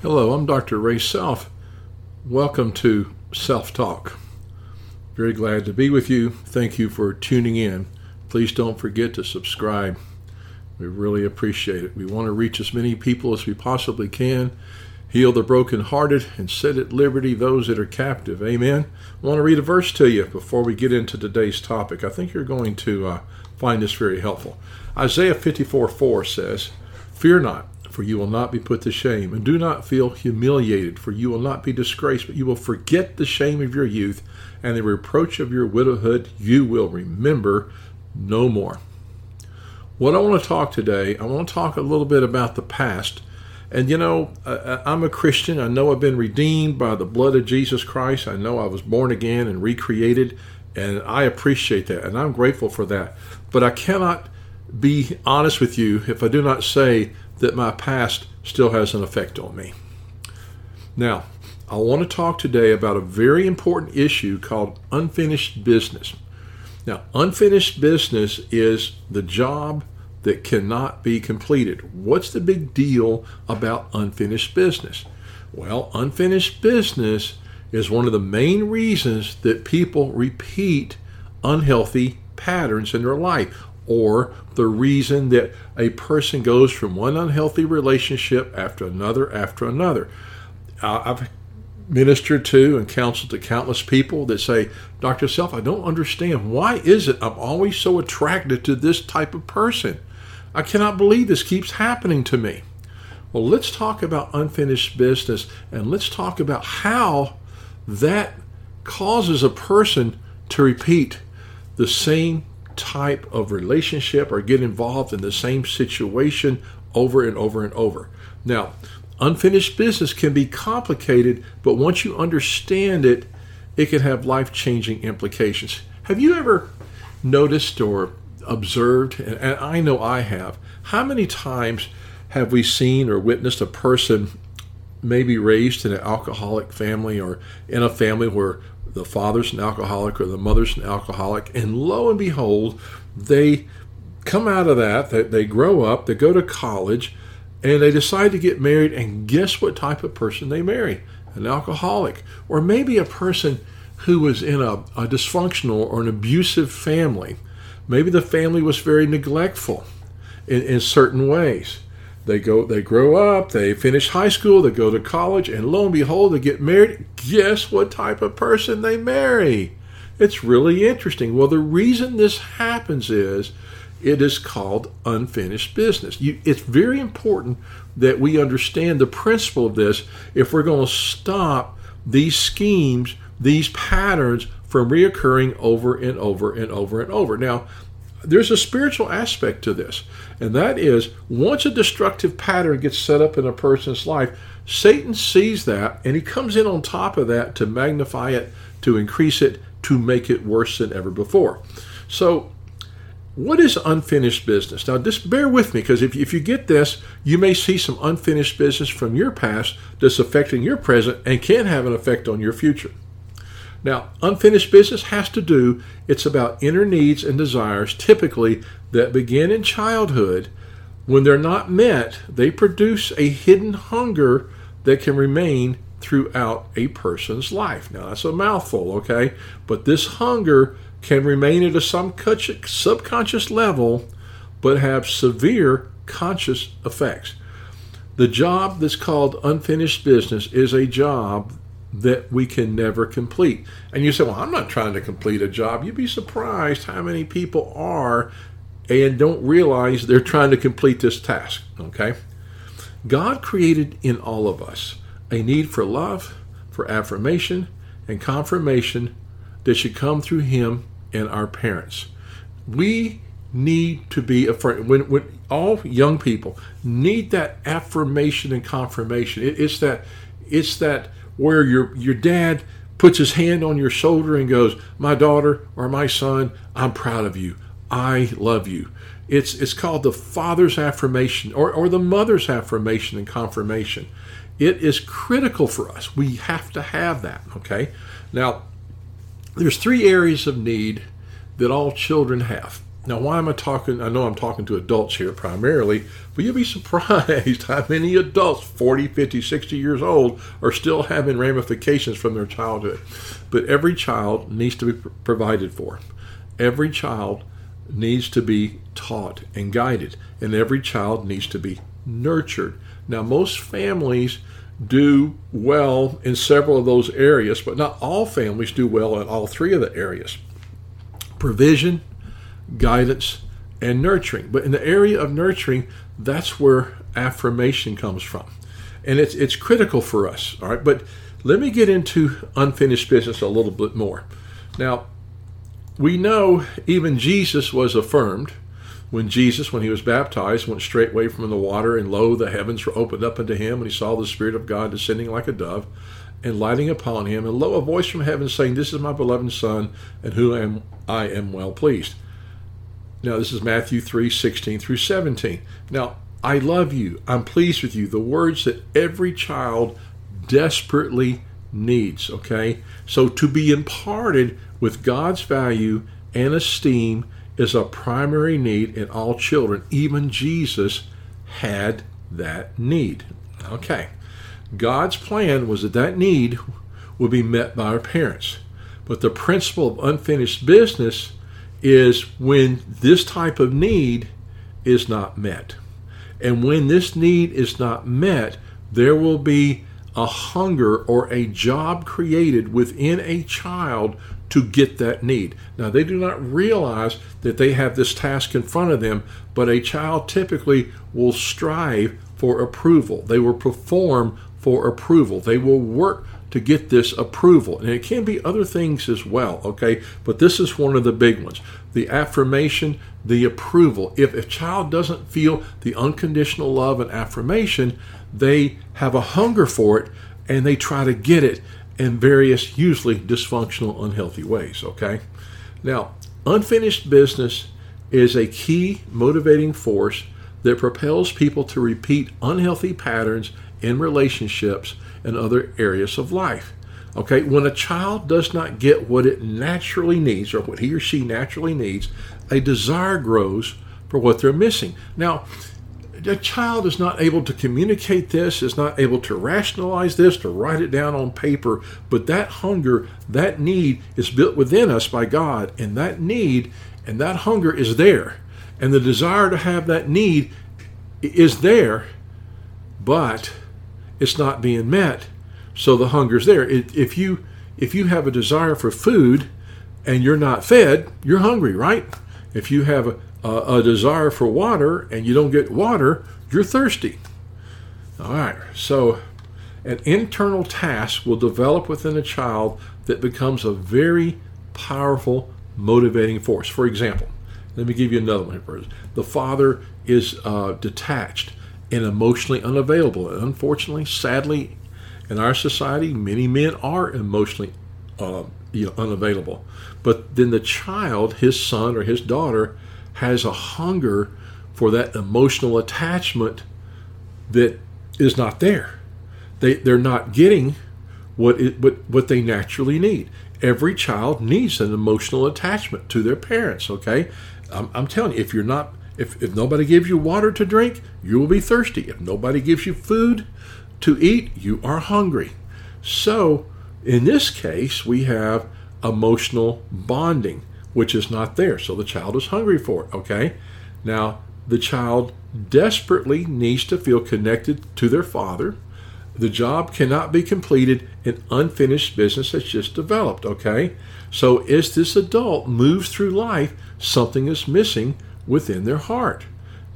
Hello, I'm Dr. Ray Self. Welcome to Self Talk. Very glad to be with you. Thank you for tuning in. Please don't forget to subscribe. We really appreciate it. We want to reach as many people as we possibly can, heal the brokenhearted, and set at liberty those that are captive. Amen. I want to read a verse to you before we get into today's topic. I think you're going to uh, find this very helpful. Isaiah 54 4 says, Fear not for you will not be put to shame. And do not feel humiliated, for you will not be disgraced, but you will forget the shame of your youth, and the reproach of your widowhood you will remember no more. What I want to talk today, I want to talk a little bit about the past. And you know, I'm a Christian. I know I've been redeemed by the blood of Jesus Christ. I know I was born again and recreated, and I appreciate that, and I'm grateful for that. But I cannot be honest with you if I do not say that my past still has an effect on me. Now, I want to talk today about a very important issue called unfinished business. Now, unfinished business is the job that cannot be completed. What's the big deal about unfinished business? Well, unfinished business is one of the main reasons that people repeat unhealthy patterns in their life or the reason that a person goes from one unhealthy relationship after another after another. I've ministered to and counseled to countless people that say, Dr. Self, I don't understand. Why is it I'm always so attracted to this type of person? I cannot believe this keeps happening to me. Well, let's talk about unfinished business and let's talk about how that causes a person to repeat the same type of relationship or get involved in the same situation over and over and over. Now, unfinished business can be complicated, but once you understand it, it can have life changing implications. Have you ever noticed or observed, and I know I have, how many times have we seen or witnessed a person maybe raised in an alcoholic family or in a family where the father's an alcoholic or the mother's an alcoholic, and lo and behold, they come out of that, they, they grow up, they go to college, and they decide to get married, and guess what type of person they marry? An alcoholic, or maybe a person who was in a, a dysfunctional or an abusive family. Maybe the family was very neglectful in, in certain ways. They go, they grow up, they finish high school, they go to college, and lo and behold, they get married. Guess what type of person they marry? It's really interesting. Well, the reason this happens is it is called unfinished business. You, it's very important that we understand the principle of this if we're going to stop these schemes, these patterns from reoccurring over and over and over and over. Now, there's a spiritual aspect to this, and that is once a destructive pattern gets set up in a person's life, Satan sees that and he comes in on top of that to magnify it, to increase it, to make it worse than ever before. So, what is unfinished business? Now, just bear with me because if, if you get this, you may see some unfinished business from your past that's affecting your present and can have an effect on your future. Now, unfinished business has to do, it's about inner needs and desires, typically that begin in childhood. When they're not met, they produce a hidden hunger that can remain throughout a person's life. Now, that's a mouthful, okay? But this hunger can remain at a subconscious level, but have severe conscious effects. The job that's called unfinished business is a job that we can never complete. And you say, Well, I'm not trying to complete a job. You'd be surprised how many people are and don't realize they're trying to complete this task. Okay? God created in all of us a need for love, for affirmation, and confirmation that should come through Him and our parents. We need to be affirmed. When, when all young people need that affirmation and confirmation, it, it's that it's that where your your dad puts his hand on your shoulder and goes, "My daughter or my son, I'm proud of you. I love you." It's it's called the father's affirmation or, or the mother's affirmation and confirmation. It is critical for us. We have to have that. Okay. Now, there's three areas of need that all children have. Now, why am I talking? I know I'm talking to adults here primarily, but you'll be surprised how many adults, 40, 50, 60 years old, are still having ramifications from their childhood. But every child needs to be provided for. Every child needs to be taught and guided, and every child needs to be nurtured. Now, most families do well in several of those areas, but not all families do well in all three of the areas provision, guidance, and nurturing. But in the area of nurturing, that's where affirmation comes from. And it's, it's critical for us. All right. But let me get into unfinished business a little bit more. Now, we know even Jesus was affirmed when Jesus, when he was baptized, went straightway from the water, and lo, the heavens were opened up unto him, and he saw the Spirit of God descending like a dove and lighting upon him, and lo, a voice from heaven saying, This is my beloved Son, and who am I am well pleased. Now, this is Matthew 3 16 through 17. Now, I love you. I'm pleased with you. The words that every child desperately needs, okay? So, to be imparted with God's value and esteem is a primary need in all children. Even Jesus had that need. Okay. God's plan was that that need would be met by our parents. But the principle of unfinished business is when this type of need is not met. And when this need is not met, there will be a hunger or a job created within a child to get that need. Now, they do not realize that they have this task in front of them, but a child typically will strive for approval. They will perform for approval. They will work to get this approval. And it can be other things as well, okay? But this is one of the big ones the affirmation, the approval. If a child doesn't feel the unconditional love and affirmation, they have a hunger for it and they try to get it in various, usually dysfunctional, unhealthy ways, okay? Now, unfinished business is a key motivating force that propels people to repeat unhealthy patterns in relationships and other areas of life. Okay, when a child does not get what it naturally needs or what he or she naturally needs, a desire grows for what they're missing. Now, a child is not able to communicate this, is not able to rationalize this, to write it down on paper, but that hunger, that need is built within us by God, and that need and that hunger is there. And the desire to have that need is there, but it's not being met. So the hunger's there. if you if you have a desire for food and you're not fed, you're hungry, right? If you have a, a, a desire for water and you don't get water, you're thirsty. All right. So an internal task will develop within a child that becomes a very powerful motivating force. For example, let me give you another one. The father is uh, detached and emotionally unavailable. And unfortunately, sadly, in our society, many men are emotionally uh, you know, unavailable. But then the child, his son or his daughter, has a hunger for that emotional attachment that is not there. They, they're not getting what, it, what, what they naturally need. Every child needs an emotional attachment to their parents, okay? I'm, I'm telling you, if you're not if, if nobody gives you water to drink, you will be thirsty. If nobody gives you food to eat, you are hungry. So, in this case, we have emotional bonding, which is not there. So the child is hungry for it, okay? Now, the child desperately needs to feel connected to their father. The job cannot be completed, an unfinished business has just developed, okay? So, as this adult moves through life, something is missing within their heart.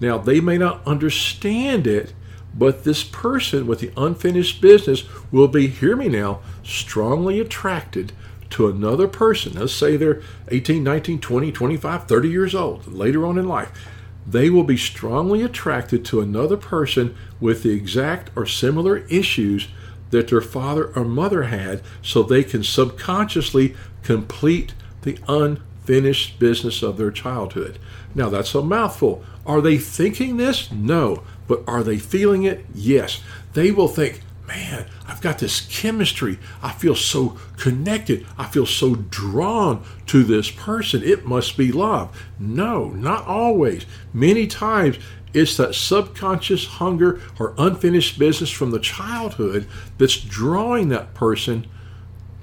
Now, they may not understand it, but this person with the unfinished business will be, hear me now, strongly attracted to another person. Let's say they're 18, 19, 20, 25, 30 years old, later on in life. They will be strongly attracted to another person with the exact or similar issues that their father or mother had so they can subconsciously complete the unfinished business of their childhood. Now, that's a mouthful. Are they thinking this? No. But are they feeling it? Yes. They will think, man, I've got this chemistry. I feel so connected. I feel so drawn to this person. It must be love. No, not always. Many times it's that subconscious hunger or unfinished business from the childhood that's drawing that person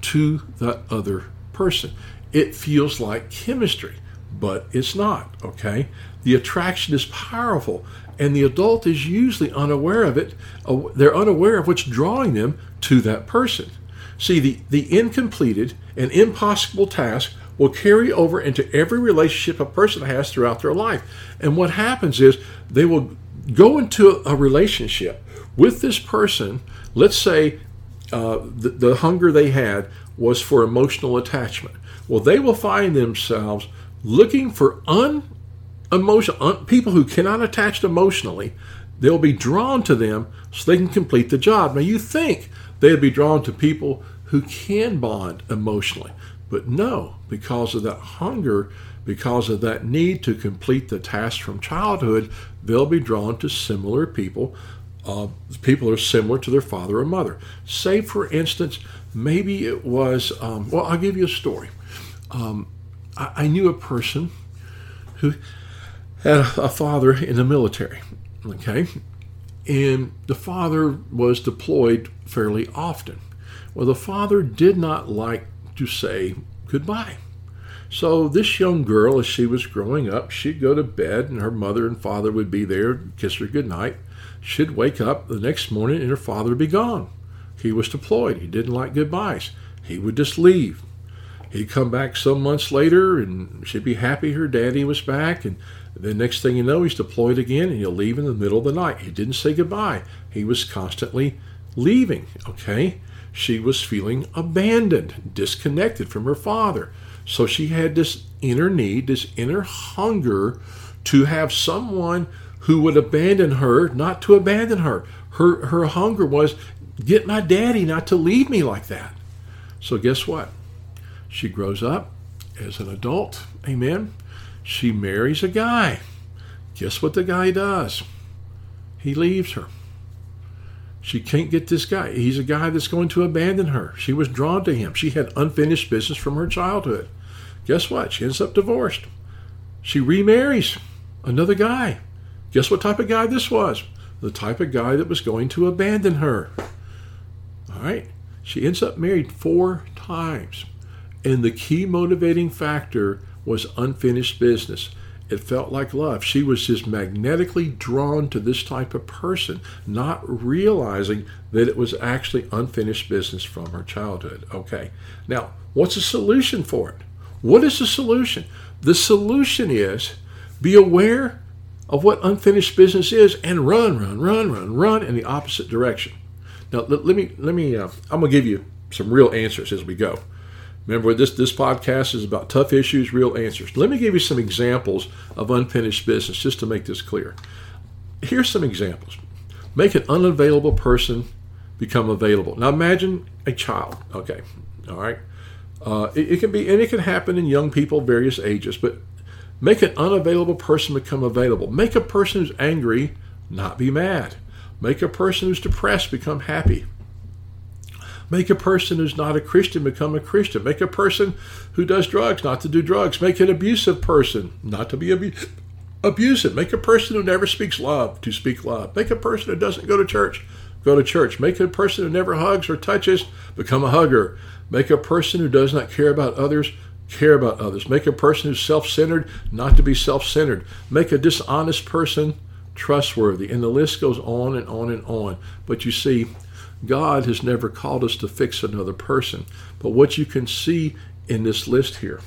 to that other person. It feels like chemistry, but it's not, okay? The attraction is powerful, and the adult is usually unaware of it. Uh, they're unaware of what's drawing them to that person. See, the, the incompleted and impossible task will carry over into every relationship a person has throughout their life. And what happens is they will go into a relationship with this person. Let's say uh, the, the hunger they had was for emotional attachment. Well, they will find themselves looking for un emotion, un, people who cannot attach emotionally, they'll be drawn to them so they can complete the job. Now, you think they'd be drawn to people who can bond emotionally, but no, because of that hunger, because of that need to complete the task from childhood, they'll be drawn to similar people. Uh, people are similar to their father or mother. Say, for instance, maybe it was, um, well, I'll give you a story. Um, I, I knew a person who had a father in the military. Okay. And the father was deployed fairly often. Well, the father did not like to say goodbye. So, this young girl, as she was growing up, she'd go to bed and her mother and father would be there, kiss her goodnight. She'd wake up the next morning and her father would be gone. He was deployed. He didn't like goodbyes. He would just leave. He'd come back some months later and she'd be happy her daddy was back and the next thing you know, he's deployed again and he'll leave in the middle of the night. He didn't say goodbye. He was constantly leaving, okay? She was feeling abandoned, disconnected from her father. So she had this inner need, this inner hunger to have someone who would abandon her, not to abandon her. Her, her hunger was get my daddy not to leave me like that. So guess what? She grows up as an adult, amen, she marries a guy. Guess what the guy does? He leaves her. She can't get this guy. He's a guy that's going to abandon her. She was drawn to him. She had unfinished business from her childhood. Guess what? She ends up divorced. She remarries another guy. Guess what type of guy this was? The type of guy that was going to abandon her. All right. She ends up married four times. And the key motivating factor was unfinished business. It felt like love. She was just magnetically drawn to this type of person, not realizing that it was actually unfinished business from her childhood. Okay. Now, what's the solution for it? What is the solution? The solution is be aware of what unfinished business is and run, run, run, run, run in the opposite direction. Now, let, let me, let me, uh, I'm to give you some real answers as we go. Remember, this, this podcast is about tough issues, real answers. Let me give you some examples of unfinished business just to make this clear. Here's some examples make an unavailable person become available. Now, imagine a child, okay, all right? Uh, it, it can be, and it can happen in young people, various ages, but make an unavailable person become available. Make a person who's angry not be mad. Make a person who's depressed become happy. Make a person who's not a Christian become a Christian. Make a person who does drugs not to do drugs. Make an abusive person not to be abu- abusive. Make a person who never speaks love to speak love. Make a person who doesn't go to church go to church. Make a person who never hugs or touches become a hugger. Make a person who does not care about others care about others. Make a person who's self centered not to be self centered. Make a dishonest person trustworthy. And the list goes on and on and on. But you see, God has never called us to fix another person. But what you can see in this list here,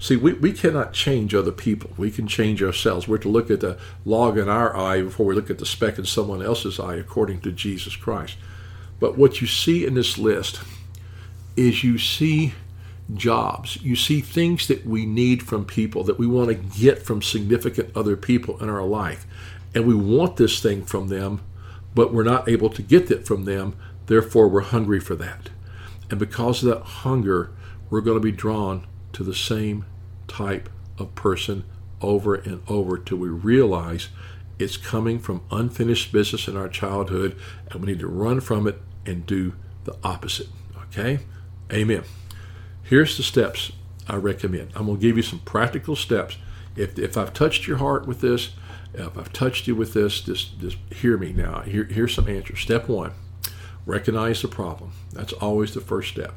see, we, we cannot change other people. We can change ourselves. We're to look at the log in our eye before we look at the speck in someone else's eye, according to Jesus Christ. But what you see in this list is you see jobs. You see things that we need from people, that we want to get from significant other people in our life. And we want this thing from them but we're not able to get it from them. Therefore, we're hungry for that. And because of that hunger, we're going to be drawn to the same type of person over and over till we realize it's coming from unfinished business in our childhood and we need to run from it and do the opposite. Okay? Amen. Here's the steps I recommend. I'm going to give you some practical steps. If, if I've touched your heart with this, if I've touched you with this, just, just hear me now. Here, here's some answers. Step one recognize the problem. That's always the first step.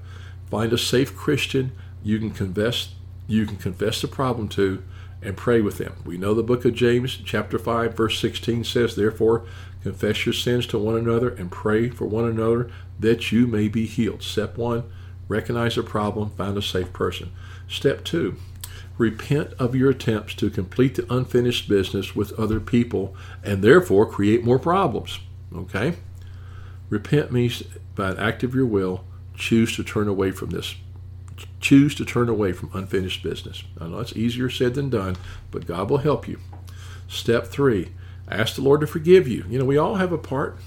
Find a safe Christian you can confess you can confess the problem to and pray with them. We know the book of James, chapter 5, verse 16 says, Therefore, confess your sins to one another and pray for one another that you may be healed. Step one, recognize the problem, find a safe person. Step two, repent of your attempts to complete the unfinished business with other people and therefore create more problems. Okay? Repent means by an act of your will, choose to turn away from this. Choose to turn away from unfinished business. I know it's easier said than done, but God will help you. Step three, ask the Lord to forgive you. You know, we all have a part.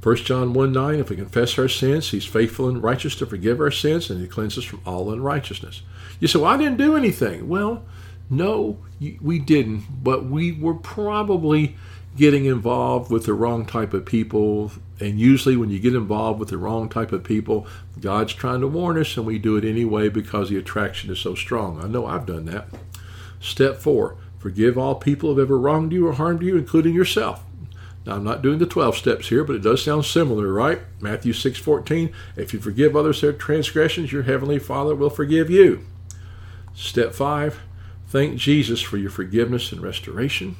1 John 1 9, if we confess our sins, he's faithful and righteous to forgive our sins and he cleanses us from all unrighteousness. You say, well, I didn't do anything. Well, no, we didn't, but we were probably getting involved with the wrong type of people. And usually, when you get involved with the wrong type of people, God's trying to warn us, and we do it anyway because the attraction is so strong. I know I've done that. Step four forgive all people who have ever wronged you or harmed you, including yourself. Now, I'm not doing the 12 steps here, but it does sound similar, right? Matthew 6 14. If you forgive others their transgressions, your heavenly Father will forgive you. Step five, thank Jesus for your forgiveness and restoration.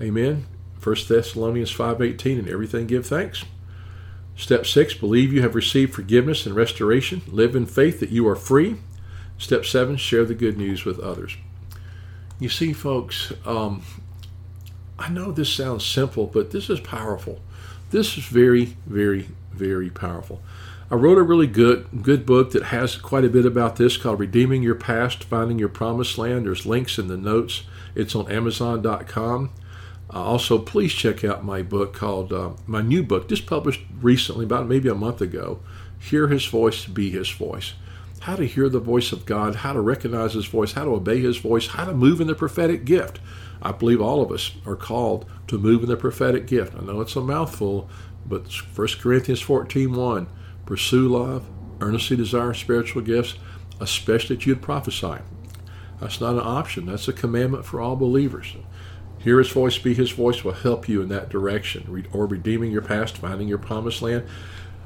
Amen. 1 Thessalonians 5:18 and everything give thanks. Step 6 believe you have received forgiveness and restoration. Live in faith that you are free. Step 7 share the good news with others. You see folks, um, I know this sounds simple, but this is powerful. This is very very very powerful. I wrote a really good good book that has quite a bit about this called Redeeming Your Past, Finding Your Promised Land. There's links in the notes. It's on Amazon.com. Uh, also, please check out my book called uh, my new book, just published recently, about maybe a month ago. Hear His voice, be His voice. How to hear the voice of God, how to recognize His voice, how to obey His voice, how to move in the prophetic gift. I believe all of us are called to move in the prophetic gift. I know it's a mouthful, but 1 Corinthians 14 1 Pursue love, earnestly desire spiritual gifts, especially that you'd prophesy. That's not an option. That's a commandment for all believers. Hear his voice, be his voice will help you in that direction, or redeeming your past, finding your promised land.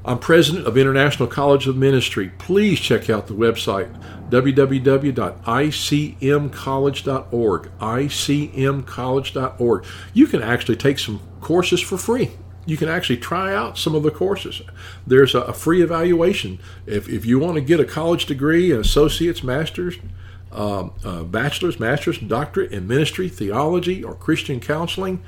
I'm president of International College of Ministry. Please check out the website www.icmcollege.org. icmcollege.org. You can actually take some courses for free you can actually try out some of the courses. There's a, free evaluation. If, if you want to get a college degree, an associate's, master's, um, bachelor's, master's, doctorate in ministry, theology, or Christian counseling,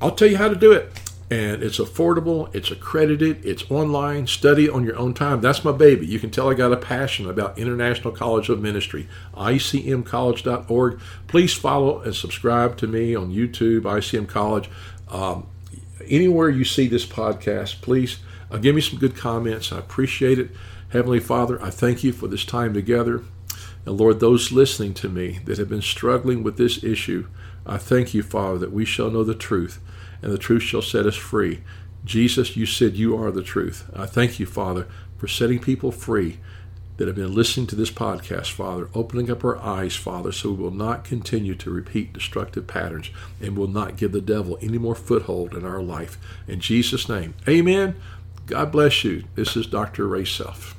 I'll tell you how to do it. And it's affordable, it's accredited, it's online, study on your own time. That's my baby. You can tell I got a passion about International College of Ministry, icmcollege.org. Please follow and subscribe to me on YouTube, ICM College. Um, anywhere you see this podcast, please uh, give me some good comments. I appreciate it. Heavenly Father, I thank you for this time together. And Lord, those listening to me that have been struggling with this issue, I thank you, Father, that we shall know the truth, and the truth shall set us free. Jesus, you said you are the truth. I thank you, Father, for setting people free that have been listening to this podcast, Father, opening up our eyes, Father, so we will not continue to repeat destructive patterns and will not give the devil any more foothold in our life. In Jesus' name, amen. God bless you. This is Dr. Ray Self.